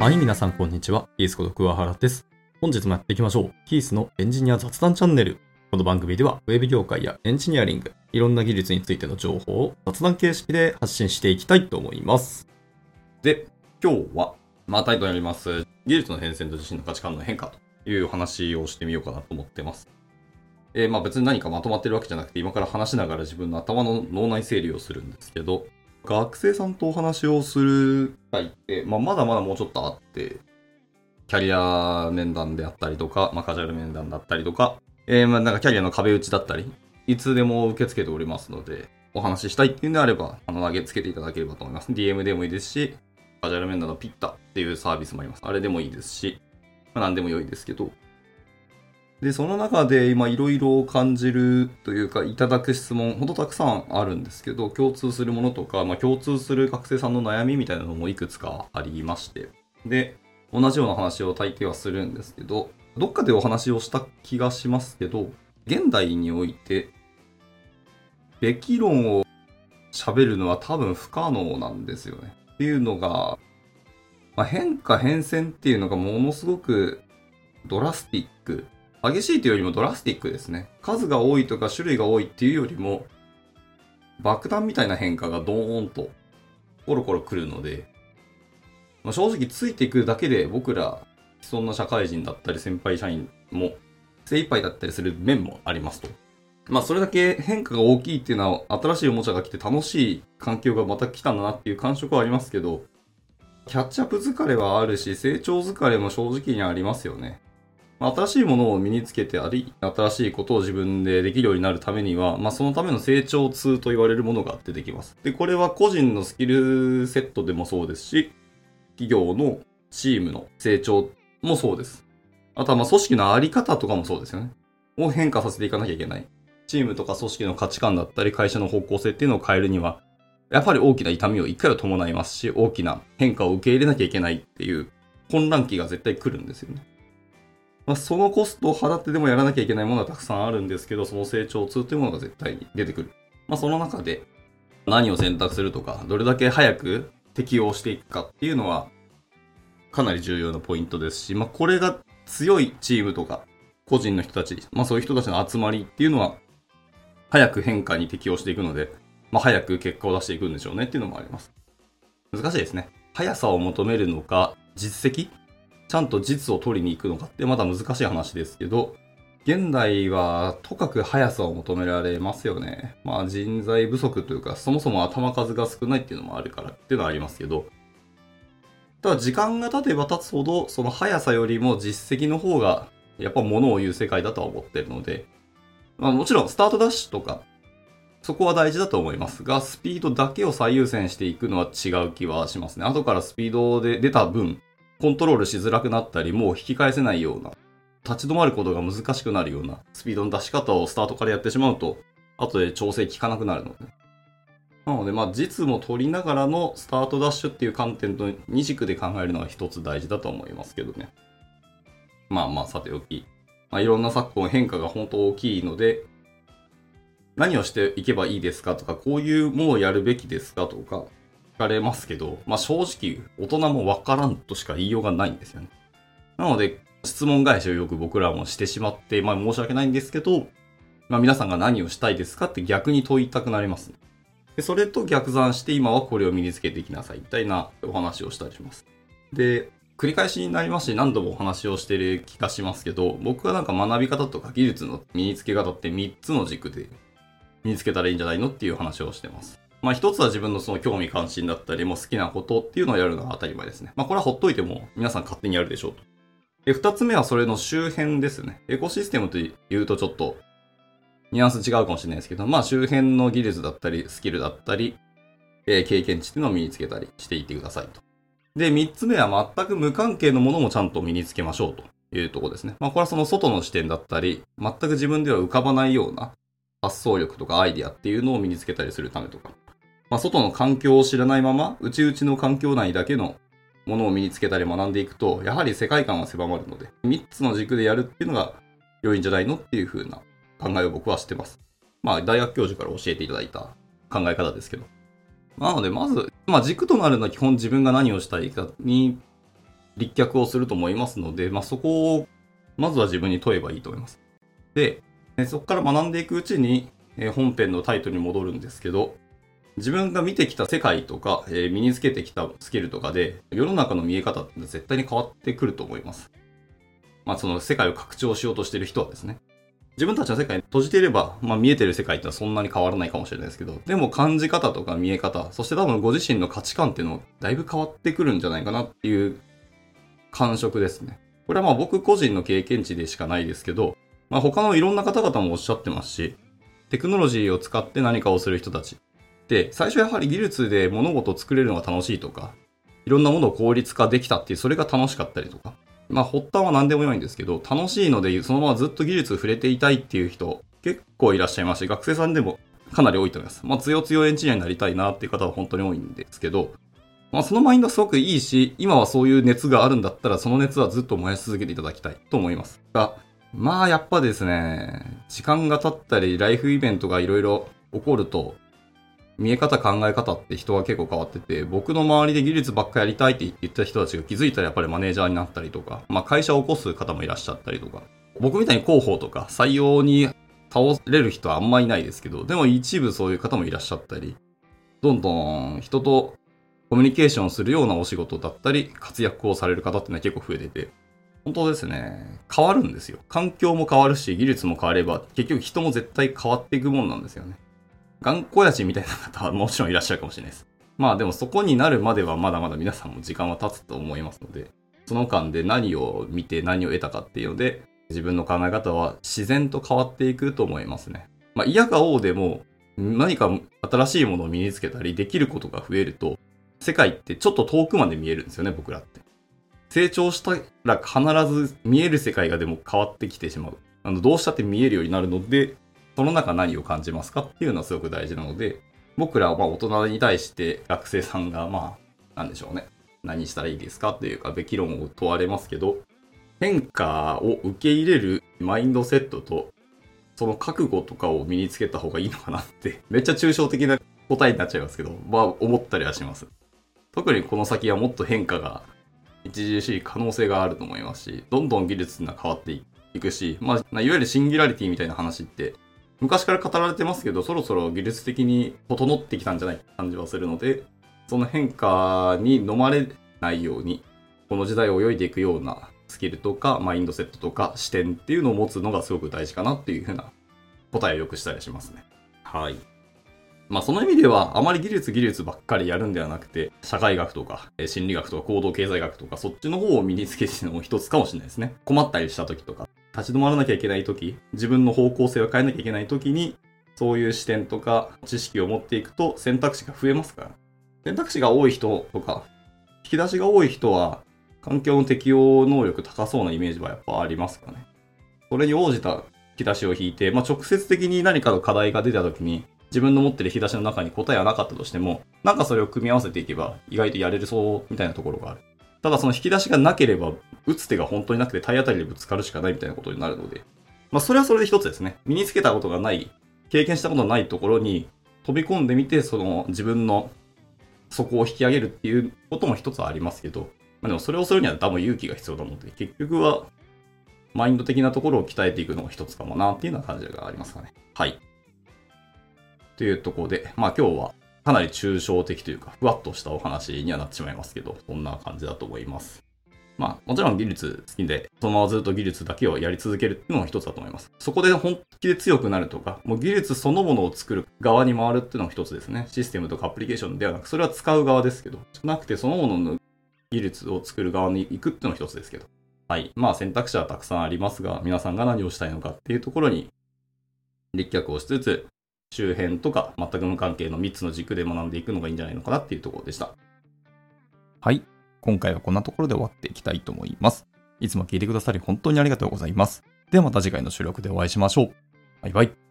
はい、皆さんこんにちは。キースこと桑原です。本日もやっていきましょう。キースのエンジニア雑談チャンネル。この番組では、ウェブ業界やエンジニアリング、いろんな技術についての情報を雑談形式で発信していきたいと思います。で、今日は、まあタイトルにあります、技術の変遷と自身の価値観の変化という話をしてみようかなと思ってます。えーまあ別に何かまとまってるわけじゃなくて、今から話しながら自分の頭の脳内整理をするんですけど、学生さんとお話をする回って、まあ、まだまだもうちょっとあって、キャリア面談であったりとか、まあ、カジュアル面談だったりとか、えー、まあ、なんかキャリアの壁打ちだったり、いつでも受け付けておりますので、お話ししたいっていうんであれば、あの、投げつけていただければと思います。DM でもいいですし、カジュアル面談のピッタっていうサービスもあります。あれでもいいですし、まあ、何でも良いですけど、で、その中で今いろいろ感じるというか、いただく質問、ほんとたくさんあるんですけど、共通するものとか、まあ共通する学生さんの悩みみたいなのもいくつかありまして。で、同じような話を大抵はするんですけど、どっかでお話をした気がしますけど、現代において、べき論を喋るのは多分不可能なんですよね。っていうのが、まあ、変化変遷っていうのがものすごくドラスティック激しいというよりもドラスティックですね。数が多いとか種類が多いっていうよりも、爆弾みたいな変化がドーンとコロコロ来るので、まあ、正直ついていくだけで僕ら既存の社会人だったり先輩社員も精一杯だったりする面もありますと。まあそれだけ変化が大きいっていうのは新しいおもちゃが来て楽しい環境がまた来たんだなっていう感触はありますけど、キャッチアップ疲れはあるし成長疲れも正直にありますよね。新しいものを身につけてあり、新しいことを自分でできるようになるためには、まあ、そのための成長痛と言われるものが出てきます。で、これは個人のスキルセットでもそうですし、企業のチームの成長もそうです。あとはま組織のあり方とかもそうですよね。を変化させていかなきゃいけない。チームとか組織の価値観だったり、会社の方向性っていうのを変えるには、やっぱり大きな痛みを一回は伴いますし、大きな変化を受け入れなきゃいけないっていう混乱期が絶対来るんですよね。まあ、そのコストを払ってでもやらなきゃいけないものはたくさんあるんですけど、その成長痛というものが絶対に出てくる。まあ、その中で何を選択するとか、どれだけ早く適用していくかっていうのは、かなり重要なポイントですし、まあ、これが強いチームとか、個人の人たち、まあ、そういう人たちの集まりっていうのは、早く変化に適応していくので、まあ、早く結果を出していくんでしょうねっていうのもあります。難しいですね。速さを求めるのか、実績ちゃんと実を取りに行くのかってまだ難しい話ですけど、現代はとかく速さを求められますよね。まあ人材不足というか、そもそも頭数が少ないっていうのもあるからっていうのはありますけど、ただ時間が経てば経つほど、その速さよりも実績の方が、やっぱ物を言う世界だとは思ってるので、まあもちろんスタートダッシュとか、そこは大事だと思いますが、スピードだけを最優先していくのは違う気はしますね。後からスピードで出た分、コントロールしづらくなったり、もう引き返せないような、立ち止まることが難しくなるようなスピードの出し方をスタートからやってしまうと、後で調整効かなくなるので。なので、まあ、実も取りながらのスタートダッシュっていう観点と二軸で考えるのが一つ大事だと思いますけどね。まあまあ、さておき。まあ、いろんな昨今変化が本当大きいので、何をしていけばいいですかとか、こういうものをやるべきですかとか、かれますけど、まあ正直、大人もわからんとしか言いようがないんですよね。なので、質問返しをよく僕らもしてしまって、まあ申し訳ないんですけど、まあ皆さんが何をしたいですかって逆に問いたくなります、ね。で、それと逆算して今はこれを身につけていきなさい、みたいなお話をしたりします。で、繰り返しになりますし、何度もお話をしてる気がしますけど、僕はなんか学び方とか技術の身につけ方って3つの軸で身につけたらいいんじゃないのっていう話をしてます。まあ一つは自分のその興味関心だったりも好きなことっていうのをやるのが当たり前ですね。まあこれはほっといても皆さん勝手にやるでしょうと。で、二つ目はそれの周辺ですね。エコシステムというとちょっとニュアンス違うかもしれないですけど、まあ周辺の技術だったりスキルだったり、えー経験値っていうのを身につけたりしていってくださいと。で、三つ目は全く無関係のものもちゃんと身につけましょうというところですね。まあこれはその外の視点だったり、全く自分では浮かばないような発想力とかアイディアっていうのを身につけたりするためとか、まあ、外の環境を知らないまま、内々の環境内だけのものを身につけたり学んでいくと、やはり世界観は狭まるので、3つの軸でやるっていうのが良いんじゃないのっていう風な考えを僕はしてます。まあ、大学教授から教えていただいた考え方ですけど。なので、まず、まあ、軸となるのは基本自分が何をしたいかに立脚をすると思いますので、まあ、そこをまずは自分に問えばいいと思います。で、そこから学んでいくうちに、本編のタイトルに戻るんですけど、自分が見てきた世界とか、えー、身につけてきたスキルとかで、世の中の見え方って絶対に変わってくると思います。まあその世界を拡張しようとしてる人はですね。自分たちの世界に閉じていれば、まあ見えてる世界ってのはそんなに変わらないかもしれないですけど、でも感じ方とか見え方、そして多分ご自身の価値観っていうのもだいぶ変わってくるんじゃないかなっていう感触ですね。これはまあ僕個人の経験値でしかないですけど、まあ他のいろんな方々もおっしゃってますし、テクノロジーを使って何かをする人たち、最初やはり技術で物事を作れるのが楽しいとか、いろんなものを効率化できたっていう、それが楽しかったりとか。まあ、発端は何でもよいんですけど、楽しいので、そのままずっと技術触れていたいっていう人、結構いらっしゃいますし、学生さんでもかなり多いと思います。まあ、強強エンジニアになりたいなっていう方は本当に多いんですけど、まあ、そのマインドすごくいいし、今はそういう熱があるんだったら、その熱はずっと燃やし続けていただきたいと思います。が、まあ、やっぱですね、時間が経ったり、ライフイベントがいろいろ起こると、見え方考え方って人は結構変わってて、僕の周りで技術ばっかやりたいって言った人たちが気づいたらやっぱりマネージャーになったりとか、まあ会社を起こす方もいらっしゃったりとか、僕みたいに広報とか採用に倒れる人はあんまいないですけど、でも一部そういう方もいらっしゃったり、どんどん人とコミュニケーションするようなお仕事だったり、活躍をされる方っていうのは結構増えてて、本当ですね。変わるんですよ。環境も変わるし、技術も変われば、結局人も絶対変わっていくもんなんですよね。頑固親父みたいな方はもちろんいらっしゃるかもしれないです。まあでもそこになるまではまだまだ皆さんも時間は経つと思いますので、その間で何を見て何を得たかっていうので、自分の考え方は自然と変わっていくと思いますね。まあ嫌が王でも何か新しいものを身につけたりできることが増えると、世界ってちょっと遠くまで見えるんですよね、僕らって。成長したら必ず見える世界がでも変わってきてしまう。あの、どうしたって見えるようになるので、その中何を感じますかっていうのはすごく大事なので、僕らはま大人に対して学生さんがまあ、なんでしょうね。何したらいいですかっていうか、べき論を問われますけど、変化を受け入れるマインドセットと、その覚悟とかを身につけた方がいいのかなって、めっちゃ抽象的な答えになっちゃいますけど、まあ思ったりはします。特にこの先はもっと変化が著しい可能性があると思いますし、どんどん技術が変わっていくし、まあ、いわゆるシンギュラリティみたいな話って、昔から語られてますけど、そろそろ技術的に整ってきたんじゃないか感じはするので、その変化に飲まれないように、この時代を泳いでいくようなスキルとか、マインドセットとか視点っていうのを持つのがすごく大事かなっていうふうな答えをよくしたりしますね。はい。まあその意味では、あまり技術技術ばっかりやるんではなくて、社会学とか、心理学とか行動経済学とか、そっちの方を身につけてのも一つかもしれないですね。困ったりした時とか、立ち止まらなきゃいけない時、自分の方向性を変えなきゃいけない時に、そういう視点とか知識を持っていくと選択肢が増えますから。選択肢が多い人とか、引き出しが多い人は、環境の適応能力高そうなイメージはやっぱありますかね。それに応じた引き出しを引いて、まあ、直接的に何かの課題が出た時に、自分の持ってる引き出しの中に答えはなかったとしても、なんかそれを組み合わせていけば意外とやれるそうみたいなところがある。ただその引き出しがなければ、打つ手が本当になくて体当たりでぶつかるしかないみたいなことになるので、まあそれはそれで一つですね。身につけたことがない、経験したことのないところに飛び込んでみて、その自分の底を引き上げるっていうことも一つありますけど、まあでもそれをするには多分勇気が必要なので、結局はマインド的なところを鍛えていくのが一つかもなっていうような感じがありますかね。はい。というところで、まあ今日はかなり抽象的というか、ふわっとしたお話にはなってしまいますけど、そんな感じだと思います。まあ、もちろん技術好きで、そのままずっと技術だけをやり続けるっていうのも一つだと思います。そこで本気で強くなるとか、もう技術そのものを作る側に回るっていうのも一つですね。システムとかアプリケーションではなく、それは使う側ですけど、なくてそのものの技術を作る側に行くっていうのも一つですけど。はい。まあ選択肢はたくさんありますが、皆さんが何をしたいのかっていうところに立脚をしつつ、周辺とか全く無関係の3つの軸で学んでいくのがいいんじゃないのかなっていうところでした。はい。今回はこんなところで終わっていきたいと思います。いつも聞いてくださり本当にありがとうございます。ではまた次回の収録でお会いしましょう。バイバイ。